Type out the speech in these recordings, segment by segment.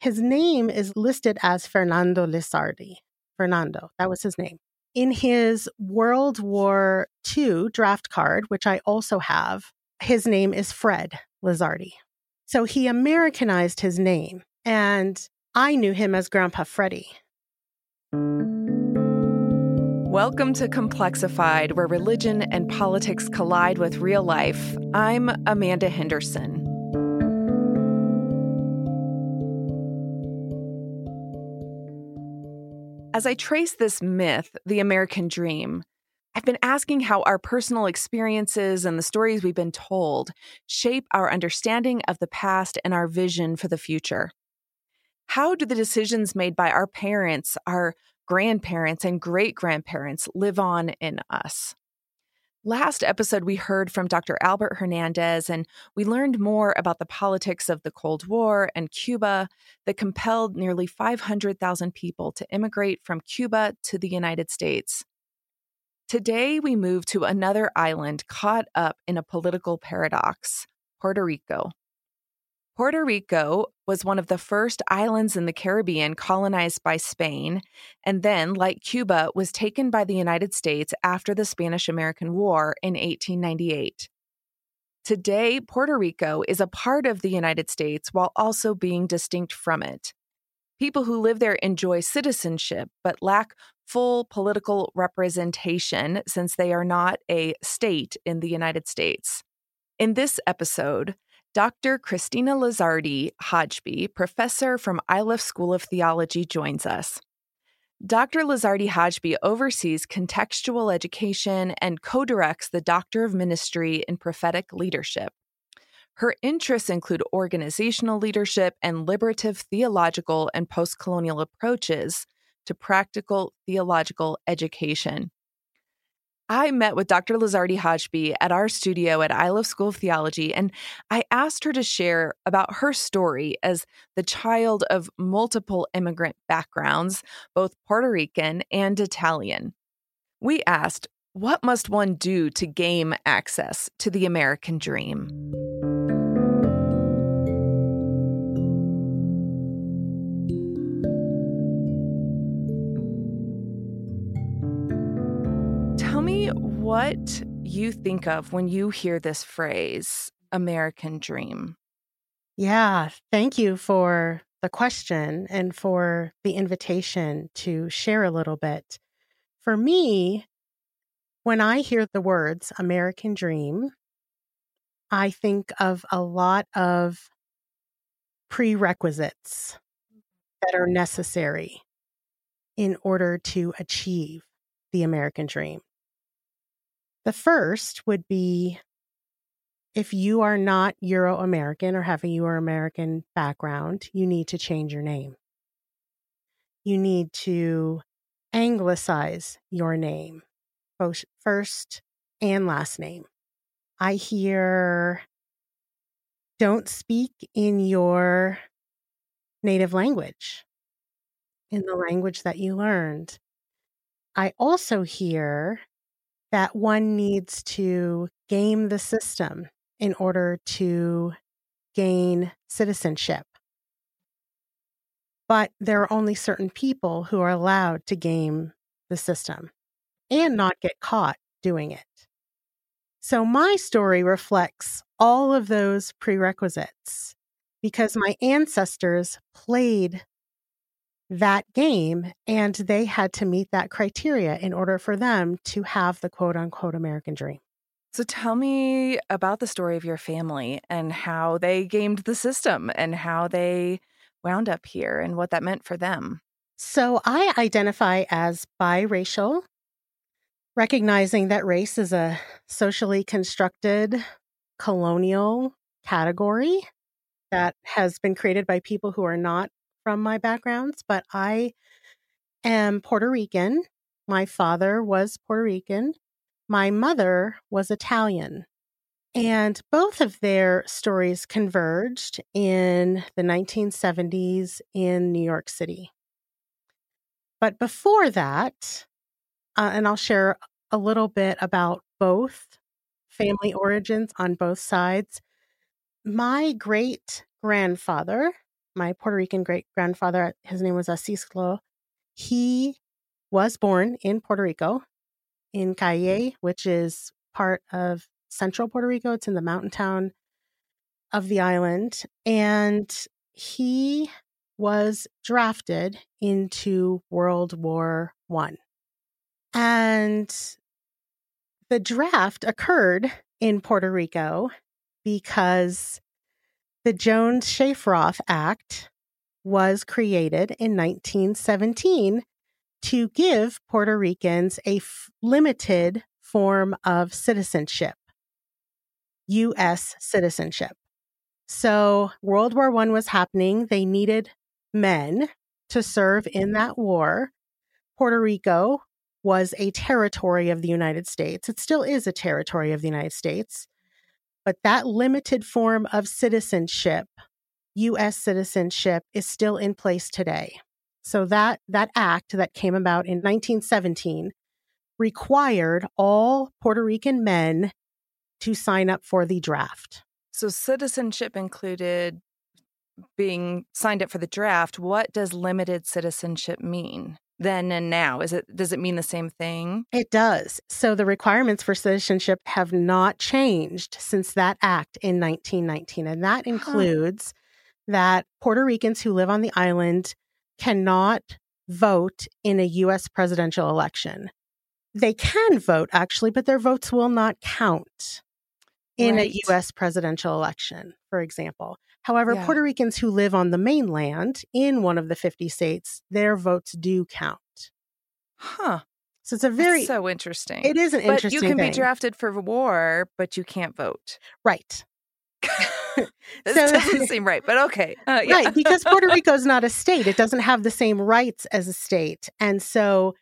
His name is listed as Fernando Lizardi. Fernando, that was his name. In his World War II draft card, which I also have, his name is Fred Lizardi. So he Americanized his name, and I knew him as Grandpa Freddy. Welcome to Complexified, where religion and politics collide with real life. I'm Amanda Henderson. As I trace this myth, the American dream, I've been asking how our personal experiences and the stories we've been told shape our understanding of the past and our vision for the future. How do the decisions made by our parents, our grandparents, and great grandparents live on in us? Last episode, we heard from Dr. Albert Hernandez, and we learned more about the politics of the Cold War and Cuba that compelled nearly 500,000 people to immigrate from Cuba to the United States. Today, we move to another island caught up in a political paradox Puerto Rico. Puerto Rico was one of the first islands in the Caribbean colonized by Spain, and then, like Cuba, was taken by the United States after the Spanish American War in 1898. Today, Puerto Rico is a part of the United States while also being distinct from it. People who live there enjoy citizenship but lack full political representation since they are not a state in the United States. In this episode, Dr. Kristina Lizardy Hajbi, professor from Iliff School of Theology, joins us. Dr. Lizardy Hajbi oversees contextual education and co directs the Doctor of Ministry in Prophetic Leadership. Her interests include organizational leadership and liberative theological and postcolonial approaches to practical theological education. I met with Dr. Lizardy Hajbi at our studio at Iliff School of Theology, and I asked her to share about her story as the child of multiple immigrant backgrounds, both Puerto Rican and Italian. We asked, what must one do to gain access to the American dream? What you think of when you hear this phrase, American dream. Yeah, thank you for the question and for the invitation to share a little bit. For me, when I hear the words American dream, I think of a lot of prerequisites that are necessary in order to achieve the American dream. The first would be if you are not Euro American or have a Euro American background, you need to change your name. You need to anglicize your name, both first and last name. I hear don't speak in your native language, in the language that you learned. I also hear that one needs to game the system in order to gain citizenship. But there are only certain people who are allowed to game the system and not get caught doing it. So my story reflects all of those prerequisites because my ancestors played that game and they had to meet that criteria in order for them to have the quote unquote American dream. So tell me about the story of your family and how they gamed the system and how they wound up here and what that meant for them. So I identify as biracial, recognizing that race is a socially constructed colonial category that has been created by people who are not from my backgrounds, but I am Puerto Rican. My father was Puerto Rican. My mother was Italian. And both of their stories converged in the 1970s in New York City. But before that, uh, and I'll share a little bit about both family origins on both sides. My great grandfather my Puerto Rican great grandfather, uh, his name was Asisclo, he was born in Puerto Rico, in mm-hmm. Cayey, which is part of central Puerto Rico. It's in the mountain town of the island. And he was drafted into World War One. And the draft occurred in Puerto Rico because the Jones Shafroth Act was created in 1917 to give Puerto Ricans a f- limited form of citizenship, U.S. citizenship. So World War One was happening. They needed men to serve in that war. Puerto Rico was a territory of the United States. It still is a territory of the United States. But that limited form of citizenship, US citizenship, is still in place today. So that that act that came about in 1917 required all Puerto Rican men to sign up for the draft. So citizenship included being signed up for the draft. What does limited citizenship mean? Then and now? Is it does it mean the same thing? It does. So the requirements for citizenship have not changed since that act in 1919 and that includes huh. that Puerto Ricans who live on the island cannot vote in a US presidential election. They can vote actually, but their votes will not count in right. a US presidential election, for example. However, yeah. Puerto Ricans who live on the mainland in one of the 50 states, their votes do count. Huh. So it's a very That's so interesting. It is an but interesting. You can thing. be drafted for war, but you can't vote. Right. this so, doesn't seem right, but okay. Uh, yeah. Right, because Puerto Rico is not a state. It doesn't have the same rights as a state. And so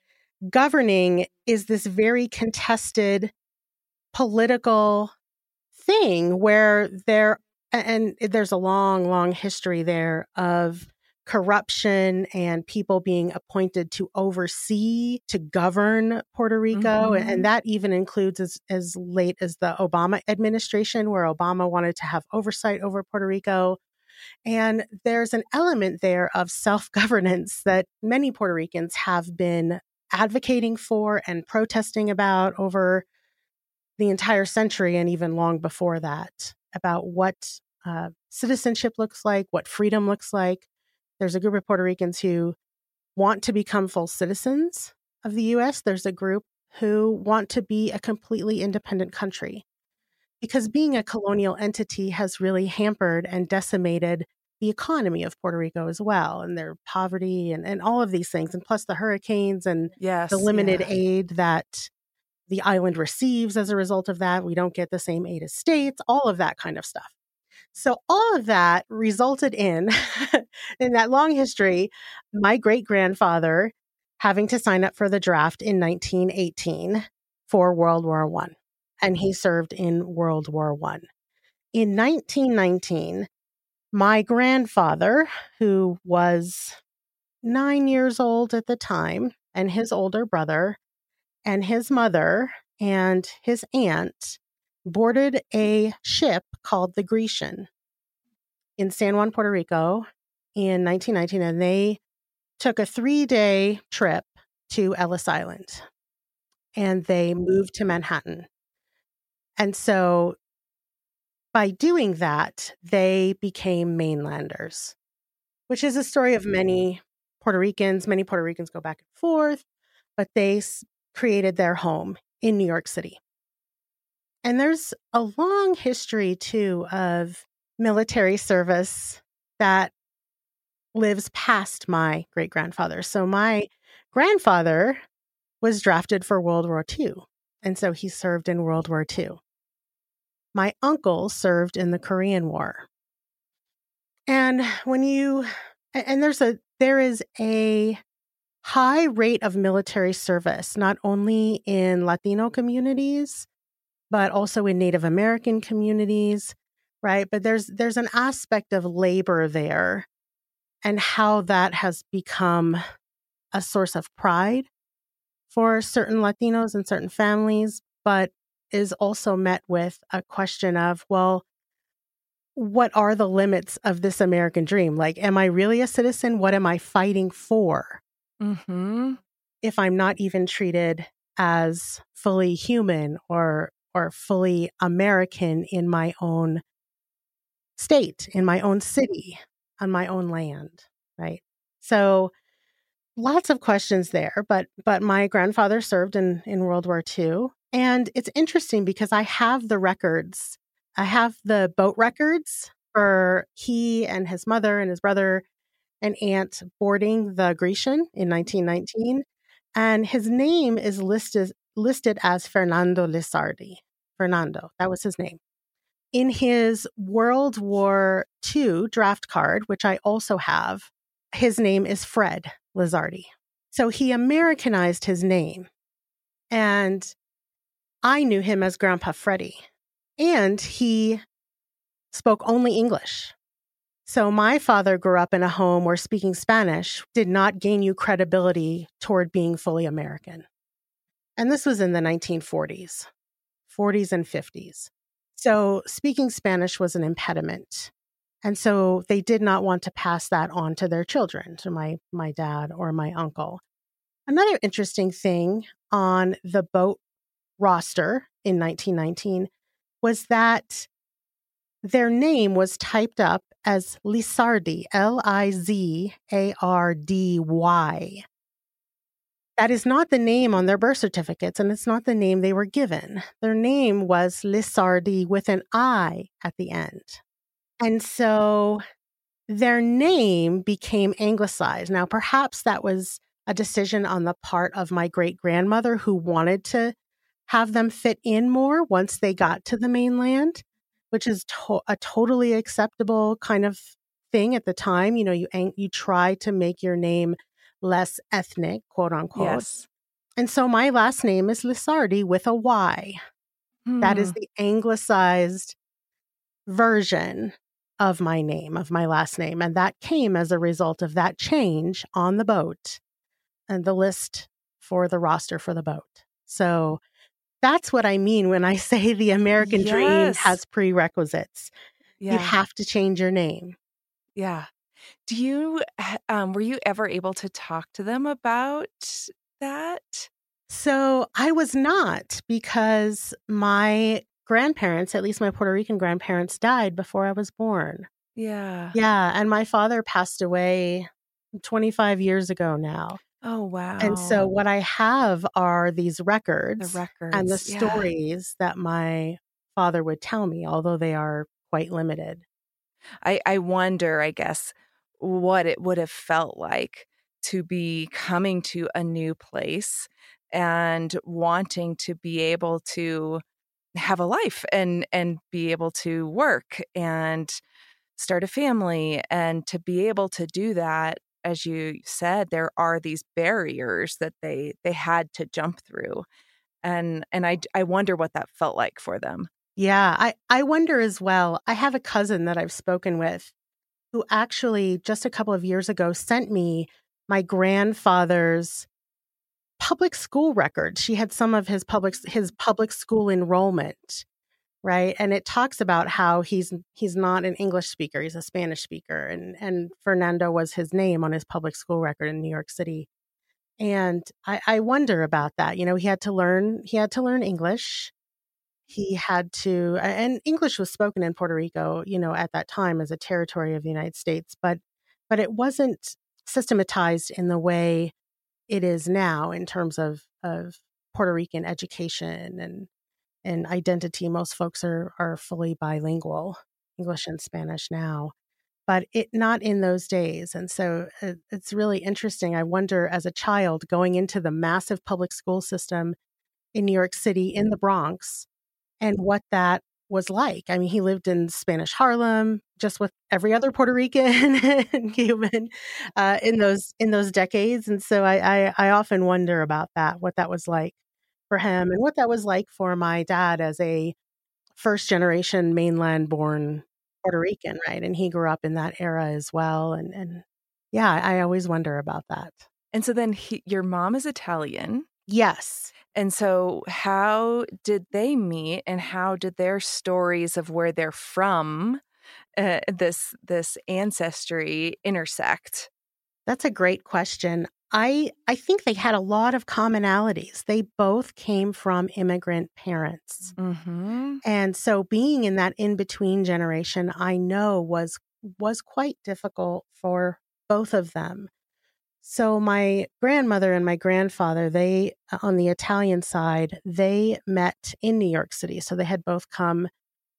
governing is this very contested political thing where there and there's a long long history there of corruption and people being appointed to oversee to govern Puerto Rico mm-hmm. and that even includes as, as late as the Obama administration where Obama wanted to have oversight over Puerto Rico and there's an element there of self-governance that many Puerto Ricans have been advocating for and protesting about over the entire century and even long before that about what uh, citizenship looks like, what freedom looks like. There's a group of Puerto Ricans who want to become full citizens of the US. There's a group who want to be a completely independent country because being a colonial entity has really hampered and decimated the economy of Puerto Rico as well, and their poverty and, and all of these things, and plus the hurricanes and yes, the limited yeah. aid that the island receives as a result of that. We don't get the same aid as states, all of that kind of stuff. So all of that resulted in in that long history, my great grandfather having to sign up for the draft in 1918 for World War 1 and he served in World War 1. In 1919, my grandfather, who was 9 years old at the time, and his older brother and his mother and his aunt boarded a ship called the Grecian in San Juan, Puerto Rico in 1919, and they took a three day trip to Ellis Island and they moved to Manhattan. And so by doing that, they became mainlanders, which is a story of many Puerto Ricans. Many Puerto Ricans go back and forth, but they created their home in New York City. And there's a long history too of military service that lives past my great grandfather. So my grandfather was drafted for World War II. And so he served in World War II. My uncle served in the Korean War. And when you, and there's a, there is a high rate of military service, not only in Latino communities, but also in Native American communities, right? But there's there's an aspect of labor there and how that has become a source of pride for certain Latinos and certain families, but is also met with a question of, well, what are the limits of this American dream? Like, am I really a citizen? What am I fighting for? Mm-hmm. If I'm not even treated as fully human or or fully American in my own state, in my own city, on my own land, right? So lots of questions there, but but my grandfather served in in World War II, and it's interesting because I have the records. I have the boat records for he and his mother and his brother and aunt boarding the Grecian in 1919, and his name is listed listed as Fernando Lizardi. Fernando, that was his name. In his World War II draft card, which I also have, his name is Fred Lizardi. So he Americanized his name. And I knew him as Grandpa Freddy. And he spoke only English. So my father grew up in a home where speaking Spanish did not gain you credibility toward being fully American. And this was in the 1940s, 40s and 50s. So speaking Spanish was an impediment. And so they did not want to pass that on to their children, to my my dad or my uncle. Another interesting thing on the boat roster in 1919 was that their name was typed up as Lizardy, L I Z A R D Y. That is not the name on their birth certificates, and it's not the name they were given. Their name was Lizardi with an I at the end. And so their name became anglicized. Now, perhaps that was a decision on the part of my great grandmother who wanted to have them fit in more once they got to the mainland, which is to- a totally acceptable kind of thing at the time. You know, you you try to make your name less ethnic, quote unquote. Yes. And so my last name is Lizardy with a Y. That is Hmm. the anglicized version of my name, of my last name. And that came as a result of that change on the boat and the list for the roster for the boat. So that's what I mean when I say the American dream has prerequisites. yeah. You have to change your name. Yeah. Do you, um, were you ever able to talk to them about that? So I was not because my grandparents, at least my Puerto Rican grandparents, died before I was born. Yeah. Yeah. And my father passed away 25 years ago now. Oh, wow. And so what I have are these the records records and the yeah. stories that my father would tell me, although they are quite limited. I, I wonder, I guess, what it would have felt like to be coming to a new place and wanting to be able to have a life and and be able to work and start a family and to be able to do that as you said there are these barriers that they they had to jump through and and I I wonder what that felt like for them Yeah, I, I wonder as well. I have a cousin that I've spoken with who actually just a couple of years ago sent me my grandfather's public school records. She had some of his public his public school enrollment, right? And it talks about how he's he's not an English speaker, he's a Spanish speaker and and Fernando was his name on his public school record in New York City. And I, I wonder about that. You know, he had to learn he had to learn English he had to and english was spoken in puerto rico you know at that time as a territory of the united states but but it wasn't systematized in the way it is now in terms of of puerto rican education and and identity most folks are are fully bilingual english and spanish now but it not in those days and so it, it's really interesting i wonder as a child going into the massive public school system in new york city in the bronx and what that was like. I mean, he lived in Spanish Harlem, just with every other Puerto Rican and Cuban uh, in those in those decades, and so I, I I often wonder about that, what that was like for him, and what that was like for my dad as a first generation mainland born Puerto Rican, right? And he grew up in that era as well, and and yeah, I always wonder about that. and so then he, your mom is Italian Yes. And so, how did they meet and how did their stories of where they're from uh, this this ancestry intersect? That's a great question. I I think they had a lot of commonalities. They both came from immigrant parents. Mm-hmm. And so being in that in between generation, I know was was quite difficult for both of them. So my grandmother and my grandfather, they uh, on the Italian side, they met in New York City. So they had both come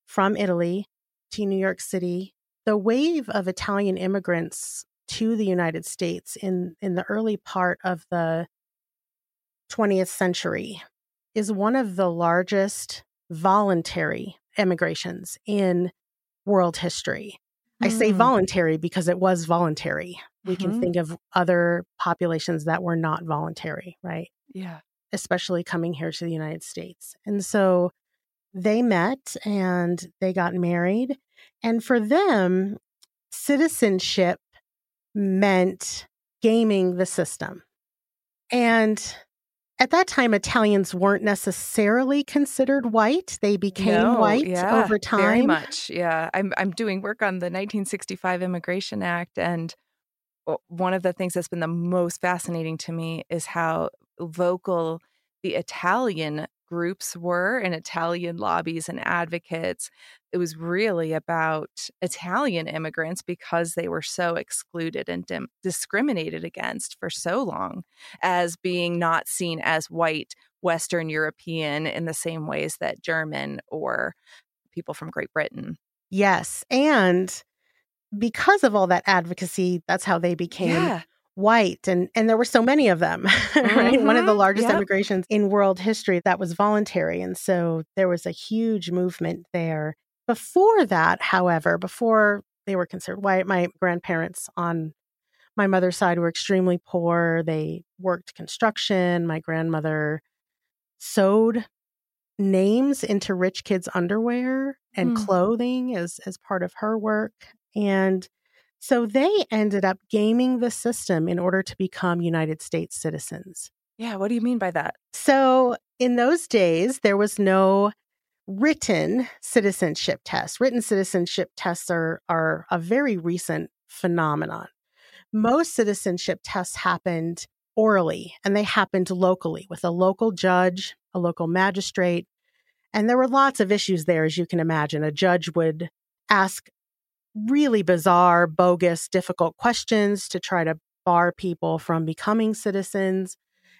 from Italy to New York City. The wave of Italian immigrants to the United States in in the early part of the 20th century is one of the largest voluntary emigrations in world history. Mm. I say hmm. voluntary because it was voluntary. We mm-hmm. can think of other populations that were not voluntary, right? Yeah. Especially coming here to the United States. And so they met and they got married. And for them, citizenship meant gaming the system. And at that time, Italians weren't necessarily considered white. They became no, white yeah, over time. Very much, yeah. I'm I'm doing work on the 1965 Immigration Act, and one of the things that's been the most fascinating to me is how vocal the Italian groups were and Italian lobbies and advocates. It was really about Italian immigrants because they were so excluded and dim- discriminated against for so long as being not seen as white Western European in the same ways that German or people from Great Britain. Yes. And because of all that advocacy, that's how they became yeah white and and there were so many of them right mm-hmm. one of the mm-hmm. largest yep. immigrations in world history that was voluntary and so there was a huge movement there before that however before they were considered white my grandparents on my mother's side were extremely poor they worked construction my grandmother sewed names into rich kids underwear and mm. clothing as as part of her work and so they ended up gaming the system in order to become United States citizens. Yeah, what do you mean by that? So in those days, there was no written citizenship test. Written citizenship tests are, are a very recent phenomenon. Most citizenship tests happened orally and they happened locally with a local judge, a local magistrate. And there were lots of issues there, as you can imagine. A judge would ask really bizarre, bogus, difficult questions to try to bar people from becoming citizens.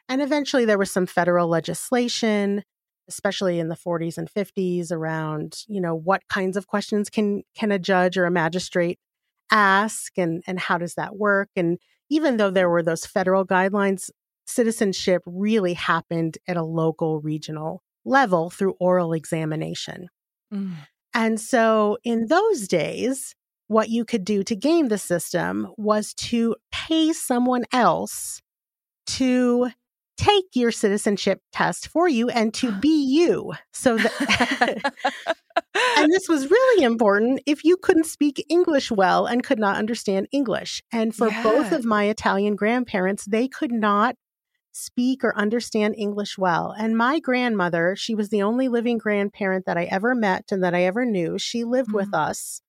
And eventually there was some federal legislation, especially in the 40s and 50s around, you know, what kinds of questions can can a judge or a magistrate ask and and how does that work? And even though there were those federal guidelines, citizenship really happened at a local regional level through oral examination. Mm. And so in those days, what you could do to game the system was to pay someone else to take your citizenship test for you and to be you. So that and this was really important if you couldn't speak English well and could not understand English. And for yeah. both of my Italian grandparents, they could not speak or understand English well. And my grandmother, she was the only living grandparent that I ever met and that I ever knew. She lived mm-hmm. with us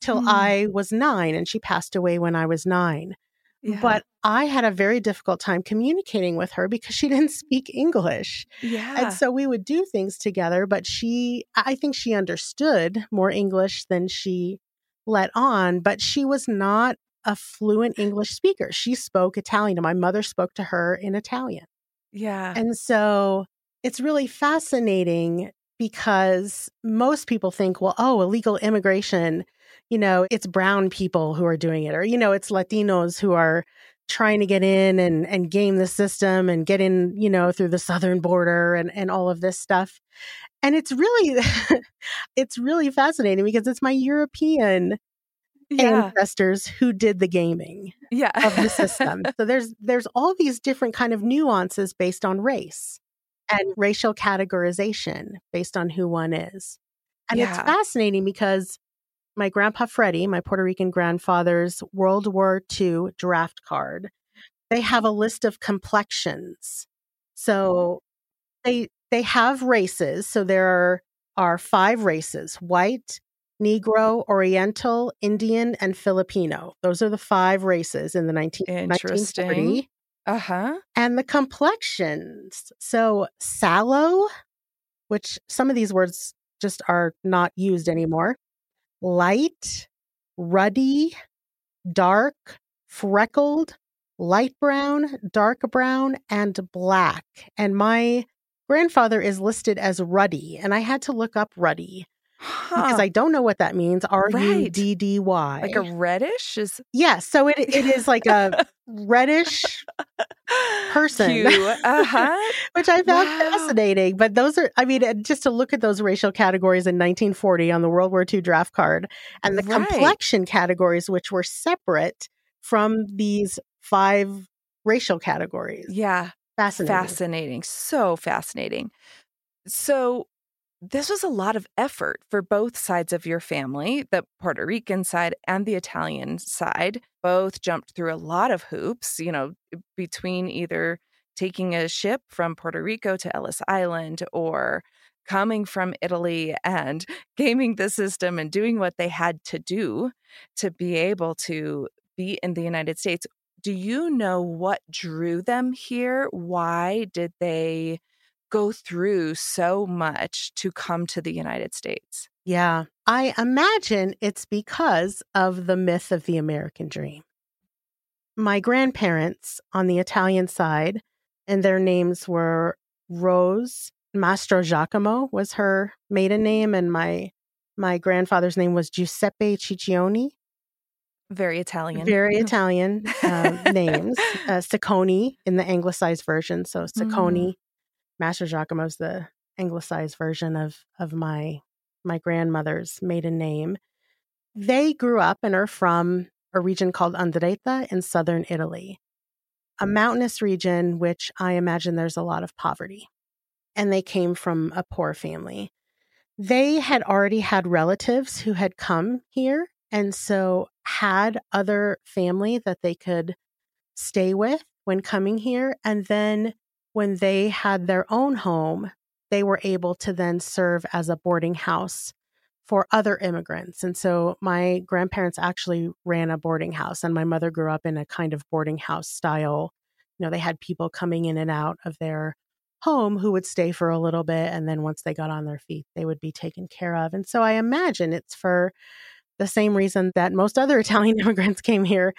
till mm. I was nine, and she passed away when I was nine. Yeah. But I had a very difficult time communicating with her because she didn't speak English. Yeah. And so we would do things together, but she, I think she understood more English than she let on, but she was not a fluent English speaker. She spoke Italian, and my mother spoke to her in Italian. Yeah. And so it's really fascinating because most people think, well, oh, illegal immigration you know, it's brown people who are doing it, or, you know, it's Latinos who are trying to get in and, and game the system and get in, you know, through the southern border and, and all of this stuff. And it's really, it's really fascinating because it's my European yeah. ancestors who did the gaming yeah. of the system. so there's there's all these different kind of nuances based on race and racial categorization based on who one is. And yeah. it's fascinating because my grandpa Freddie, my Puerto Rican grandfather's World War II draft card. They have a list of complexions. So they they have races. So there are, are five races: white, Negro, Oriental, Indian, and Filipino. Those are the five races in the 19, Interesting. 1940. Uh huh. And the complexions. So, sallow, which some of these words just are not used anymore, light, ruddy, dark, freckled, light brown, dark brown, and black. And my grandfather is listed as ruddy, and I had to look up ruddy because I don't know what that means. R U. D D Y. Like a reddish is yeah, so it it is like a reddish, Person. Uh huh. which I found Wow. fascinating. But those are, I mean, just to look at those racial categories in 1940 on the World War II draft card, and the Right. complexion categories, which were separate from these five racial categories. Yeah. Fascinating. Fascinating. So fascinating. So, this was a lot of effort for both sides of your family, the Puerto Rican side and the Italian side. Both jumped through a lot of hoops, you know, between either taking a ship from Puerto Rico to Ellis Island or coming from Italy and gaming the system and doing what they had to do to be able to be in the United States. Do you know what drew them here? Why did they go through so much to come to the United States? Yeah. I imagine it's because of the myth of the American dream. My grandparents on the Italian side, and their names were Rose Mastro Giacomo was her maiden name, and my my grandfather's name was Giuseppe Ciccioni. Very Italian. Very Italian um, names. Uh, Sacconi in the anglicized version. So Sacconi, Master Giacomo's the anglicized version of of my my grandmother's maiden name. They grew up and are from a region called Andretta in southern Italy, a mountainous region which I imagine there's a lot of poverty. And they came from a poor family. They had already had relatives who had come here and so had other family that they could stay with when coming here. And then when they had their own home, they were able to then serve as a boarding house for other immigrants. And so my grandparents actually ran a boarding house, and my mother grew up in a kind of boarding house style. You know, they had people coming in and out of their home who would stay for a little bit. And then once they got on their feet, they would be taken care of. And so I imagine it's for the same reason that most other Italian immigrants came here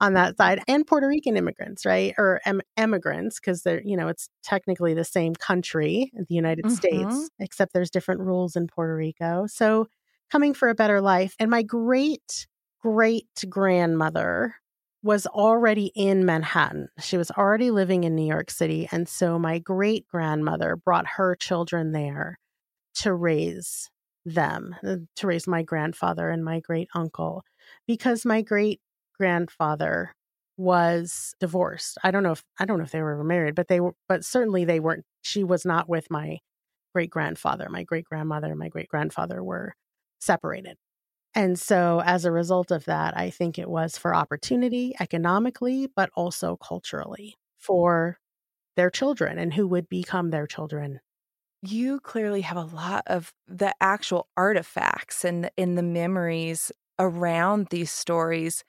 on that side and Puerto Rican immigrants, right? Or em- immigrants, because they're, you know, it's technically the same country, the United Mhm. States, except there's different rules in Puerto Rico. So coming for a better life. And my great great grandmother was already in Manhattan. She was already living in New York City. And so my great grandmother brought her children there to raise them, uh, to raise my grandfather and my great uncle, because my great grandfather was divorced. I don't know if I don't know if they were ever married, but they were but certainly they weren't she was not with my great grandfather. My great grandmother and my great grandfather were separated. And so as a result of that, I think it was for opportunity economically, but also culturally for their children and who would become their children. You clearly have a lot of the actual artifacts and in the memories around these stories.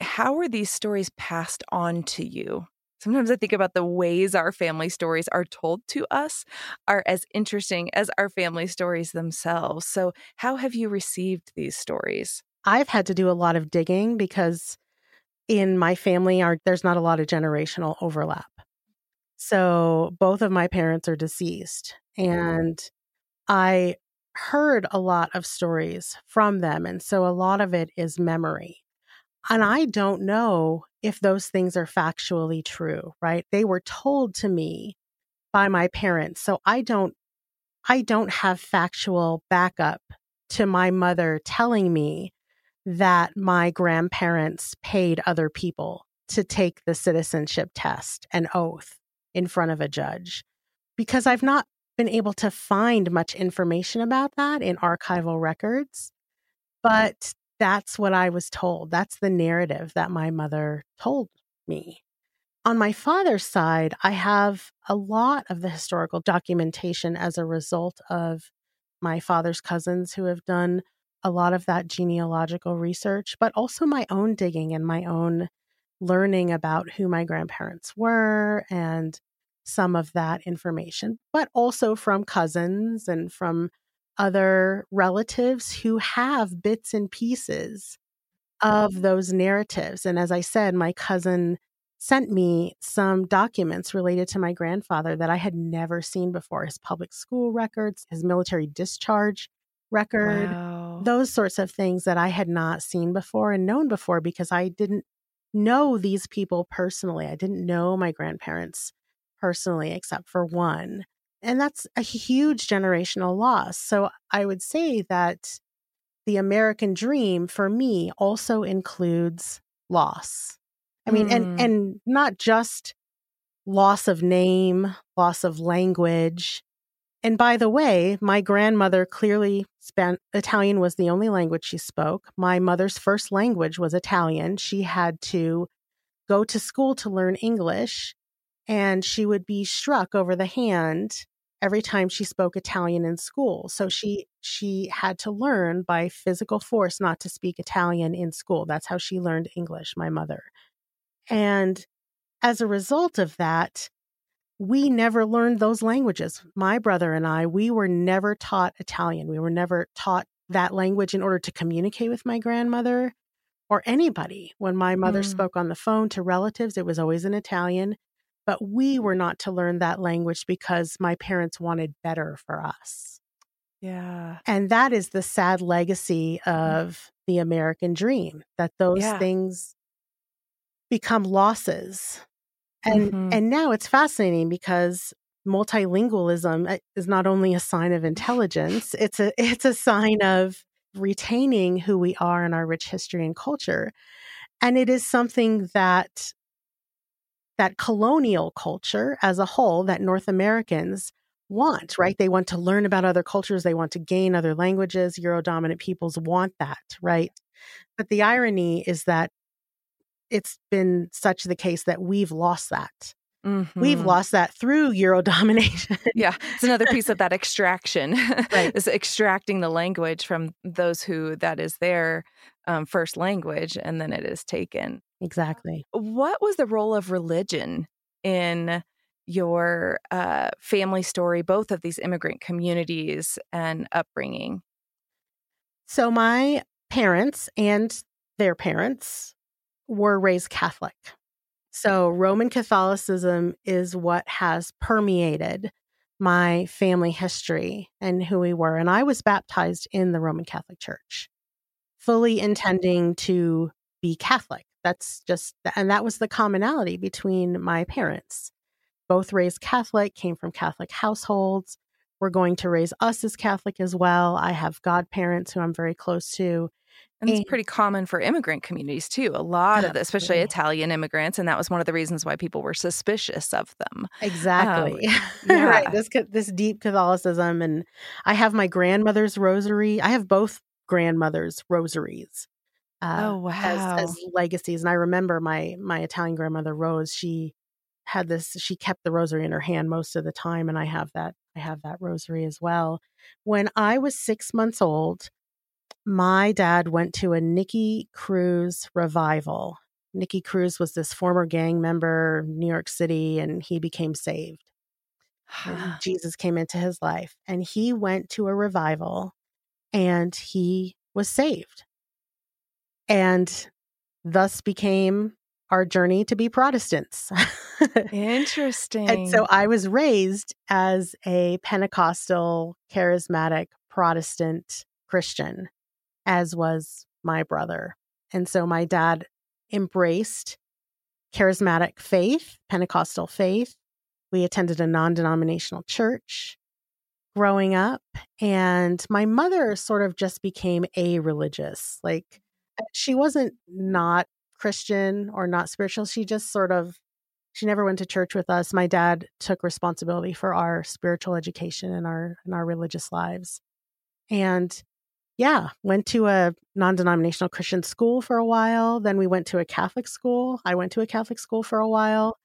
How were these stories passed on to you? Sometimes I think about the ways our family stories are told to us are as interesting as our family stories themselves. So, how have you received these stories? I've had to do a lot of digging because in my family there's not a lot of generational overlap. So both of my parents are deceased and I heard a lot of stories from them and so a lot of it is memory. And I don't know if those things are factually true, right? They were told to me by my parents. So I don't I don't have factual backup to my mother telling me that my grandparents paid other people to take the citizenship test and oath in front of a judge because I've not been able to find much information about that in archival records. But that's what I was told. That's the narrative that my mother told me. On my father's side, I have a lot of the historical documentation as a result of my father's cousins who have done a lot of that genealogical research, but also my own digging and my own learning about who my grandparents were and some of that information, but also from cousins and from other relatives who have bits and pieces of those narratives. And as I said, my cousin sent me some documents related to my grandfather that I had never seen before his public school records, his military discharge record, wow. those sorts of things that I had not seen before and known before because I didn't know these people personally. I didn't know my grandparents personally, except for one. And that's a huge generational loss. So I would say that the American dream for me also includes loss. I mean, mm. and and not just loss of name, loss of language. And by the way, my grandmother clearly spent Italian was the only language she spoke. My mother's first language was Italian. She had to go to school to learn English, and she would be struck over the hand every time she spoke Italian in school. So she she had to learn by physical force not to speak Italian in school. That's how she learned English, my mother. And as a result of that, we never learned those languages. My brother and I, we were never taught Italian. We were never taught that language in order to communicate with my grandmother or anybody. When my mother mm. spoke on the phone to relatives, it was always in Italian. But we were not to learn that language because my parents wanted better for us. Yeah. And that is the sad legacy mm. of the American dream that those yeah. things become losses. And mm-hmm. and now it's fascinating because multilingualism uh, is not only a sign of intelligence, it's a it's a sign of retaining who we are in our rich history and culture. And it is something that that colonial culture as a whole that North Americans want, right? They want to learn about other cultures, they want to gain other languages. Euro dominant peoples want that, right? But the irony is that it's been such the case that we've lost that. Mm-hmm. We've lost that through Euro domination. yeah, it's another piece of that extraction. right, is extracting the language from those who that is their um, first language, and then it is taken. Exactly. What was the role of religion in your uh, family story, both of these immigrant communities and upbringing? So my parents and their parents were raised Catholic. So Roman Catholicism is what has permeated my family history and who we were. And I was baptized in the Roman Catholic Church, fully intending to be Catholic. That's just, and that was the commonality between my parents. Both raised Catholic, came from Catholic households. We're going to raise us as Catholic as well. I have godparents who I'm very close to. And it's pretty common for immigrant communities too. A lot of, the, especially Italian immigrants, and that was one of the reasons why people were suspicious of them. Exactly, um, yeah. right. This this deep Catholicism, and I have my grandmother's rosary. I have both grandmothers' rosaries. Uh, oh wow! As, as legacies, and I remember my my Italian grandmother Rose. She had this. She kept the rosary in her hand most of the time, and I have that. I have that rosary as well. When I was six months old my dad went to a Nicky Cruz revival. Nicky Cruz was this former gang member, New York City, and he became saved. Jesus came into his life and he went to a revival and he was saved. And thus became our journey to be Protestants. Interesting. and so I was raised as a Pentecostal, charismatic Protestant Christian as was my brother. And so my dad embraced charismatic faith, Pentecostal faith. We attended a non denominational church growing up. And my mother sort of just became a religious. Like uh, she wasn't not Christian or not spiritual. She just sort of, she never went to church with us. My dad took responsibility for our spiritual education and our, and our religious lives. And yeah, went to a non denominational Christian school for a while. Then we went to a Catholic school. I went to a Catholic school for a while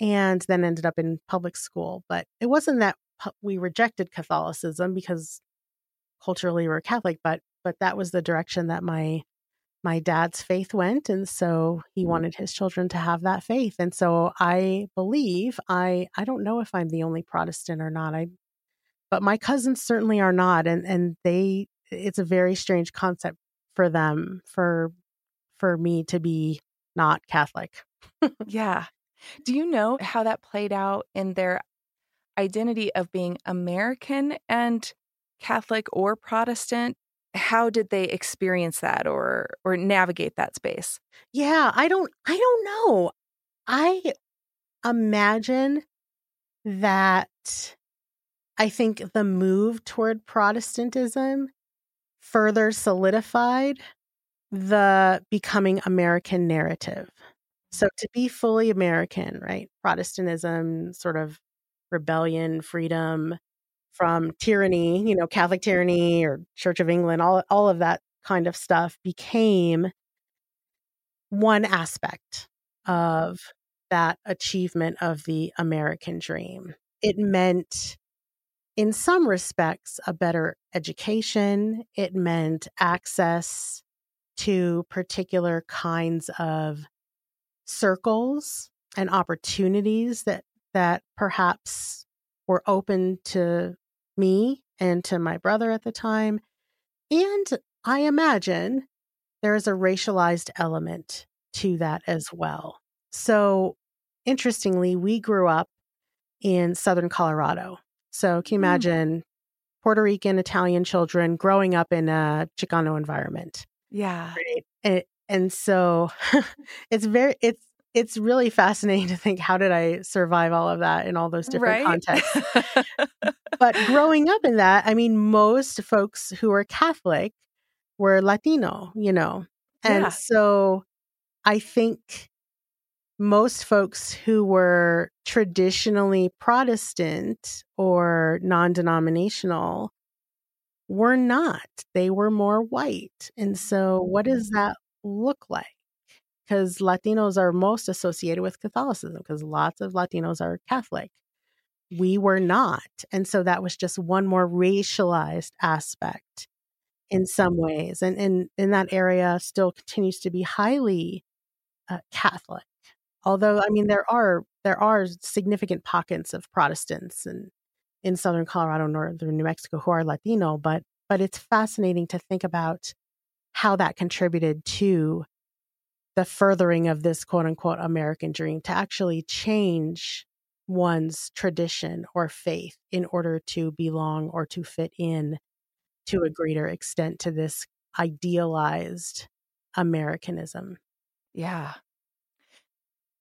and then ended up in public school. But it wasn't that we rejected Catholicism because culturally we're Catholic, but but that was the direction that my my dad's faith went and so he mm-hmm. wanted his children to have that faith and so i believe i i don't know if i'm the only protestant or not i but my cousins certainly are not and and they it's a very strange concept for them for for me to be not catholic. Yeah. Do you know how that played out in their identity of being american and catholic or protestant? How did they experience that or or navigate that space? Yeah i don't i don't know. I imagine that i think the move toward protestantism further solidified the becoming american narrative so to be fully american right protestantism sort of rebellion freedom from tyranny, you know, Catholic tyranny or Church of England, all all of that kind of stuff became one aspect of that achievement of the American dream. It meant in some respects a better education, it meant access to particular kinds of circles and opportunities that that perhaps were open to me and to my brother at the time. And I imagine there is a racialized element to that as well. So, interestingly, we grew up in southern Colorado. So, can you hmm. imagine mm. Puerto Rican, Italian children growing up in a Chicano environment? Yeah. Right. And, and so it's very, it's, it's really fascinating to think how did I survive all of that in all those different right? contexts. but growing up in that, I mean, most folks who were Catholic were Latino, you know. And yeah. so I think most folks who were traditionally Protestant or non denominational were not. They were more white. And so, what does mm. that look like? because Latinos are most associated with Catholicism because lots of Latinos are Catholic. We were not. And so that was just one more racialized aspect in some ways. And in, in that area still continues to be highly uh, Catholic. Although, I mean, there are there are significant pockets of Protestants and in southern Colorado, northern New Mexico who are Latino, but but it's fascinating to think about how that contributed to the furthering of this quote unquote American dream to actually change one's tradition or faith in order to belong or to fit in to a greater extent to this idealized Americanism. Yeah.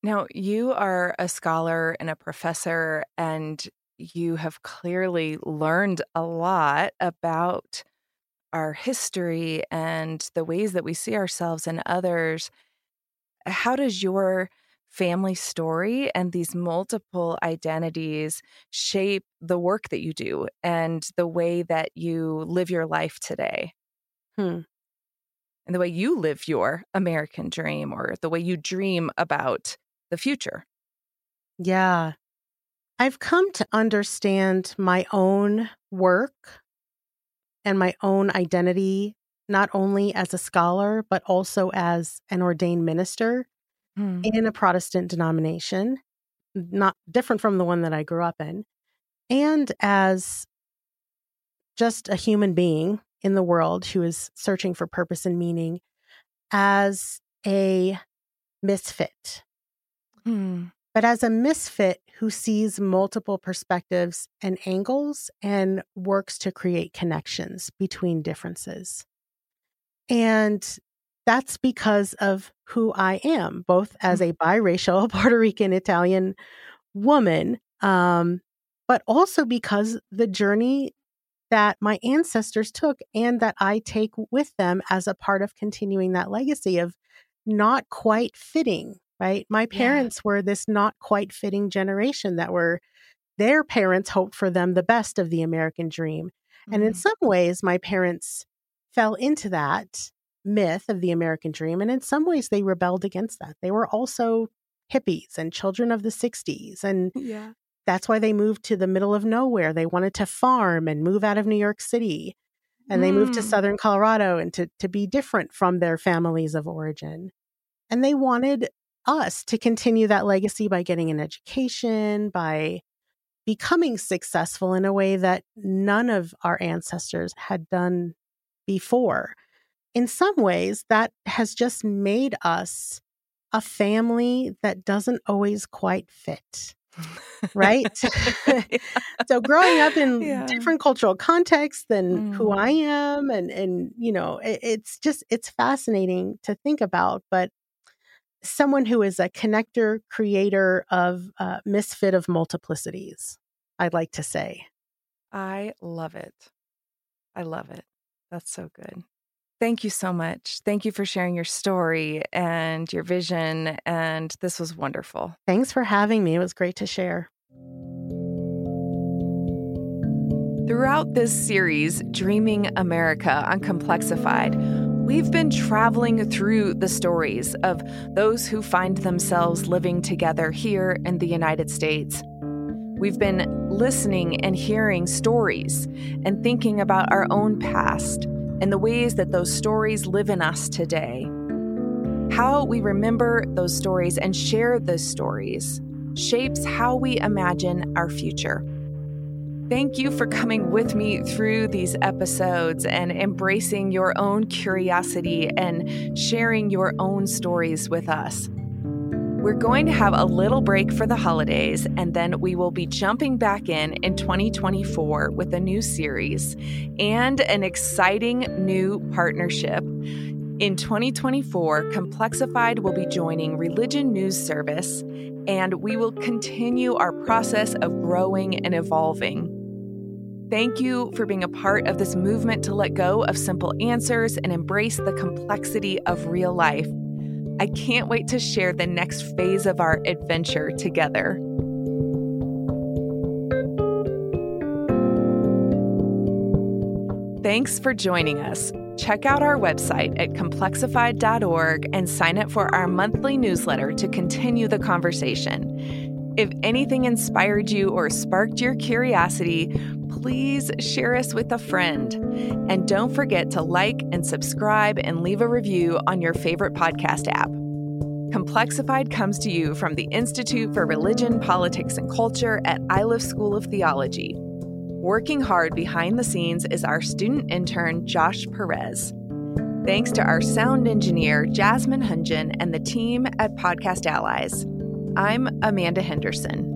Now, you are a scholar and a professor, and you have clearly learned a lot about our history and the ways that we see ourselves and others how does your family story and these multiple identities shape the work that you do and the way that you live your life today? Hmm. And the way you live your American dream or the way you dream about the future. Yeah. I've come to understand my own work and my own identity not only as a scholar, but also as an ordained minister mm. in a Protestant denomination, not different from the one that I grew up in, and as just a human being in the world who is searching for purpose and meaning as a misfit. Mm. But as a misfit who sees multiple perspectives and angles and works to create connections between differences. And that's because of who I am, both as mm. a biracial Puerto Rican Italian woman, um, but also because the journey that my ancestors took and that I take with them as a part of continuing that legacy of not quite fitting, right? My parents yeah. were this not quite fitting generation that were their parents hoped for them the best of the American dream. Mm-hmm. And in mm. some ways, my parents fell into that myth of the American dream. And in some ways, they rebelled against that. They were also hippies and children of the 60s. And yeah. that's why they moved to the middle of nowhere. They wanted to farm and move out of New York City. and they moved to Mm. southern Colorado and to to be different from their families of origin. And they wanted us to continue that legacy by getting an education, by becoming successful in a way that none of our ancestors had done before. In some ways, that has just made us a family that doesn't always quite fit. Right? So growing up in Yeah. different cultural contexts than who Mm. I am and and you know it, it's just it's fascinating to think about but someone who is a connector creator of uh, misfit of multiplicities I'd like to say I love it. I love it. That's so good. Thank you so much. Thank you for sharing your story and your vision. And this was wonderful. thanks for having me it was great to share Throughout this series, Dreaming America on Complexified, we've been traveling through the stories of those who find themselves living together here in the United States. We've been listening and hearing stories and thinking about our own past and the ways that those stories live in us today. How we remember those stories and share those stories shapes how we imagine our future. Thank you for coming with me through these episodes and embracing your own curiosity and sharing your own stories with us. We're going to have a little break for the holidays, and then we will be jumping back in in 2024 with a new series and an exciting new partnership. In 2024, Complexified will be joining Religion News Service, and we will continue our process of growing and evolving. Thank you for being a part of this movement to let go of simple answers and embrace the complexity of real life. I can't wait to share the next phase of our adventure together. Thanks for joining us. Check out our website at complexified.org and sign up for our monthly newsletter to continue the conversation. If anything inspired you or sparked your curiosity, please share us with a friend. And don't forget to like and subscribe and leave a review on your favorite podcast app. Complexified comes to you from the Institute for Religion, Politics, and Culture at Iliff School of Theology. Working hard behind the scenes is our student intern, Josh Perez. Thanks to our sound engineer, Jasmine Hunjan, and the team at Podcast Allies. I'm Amanda Henderson.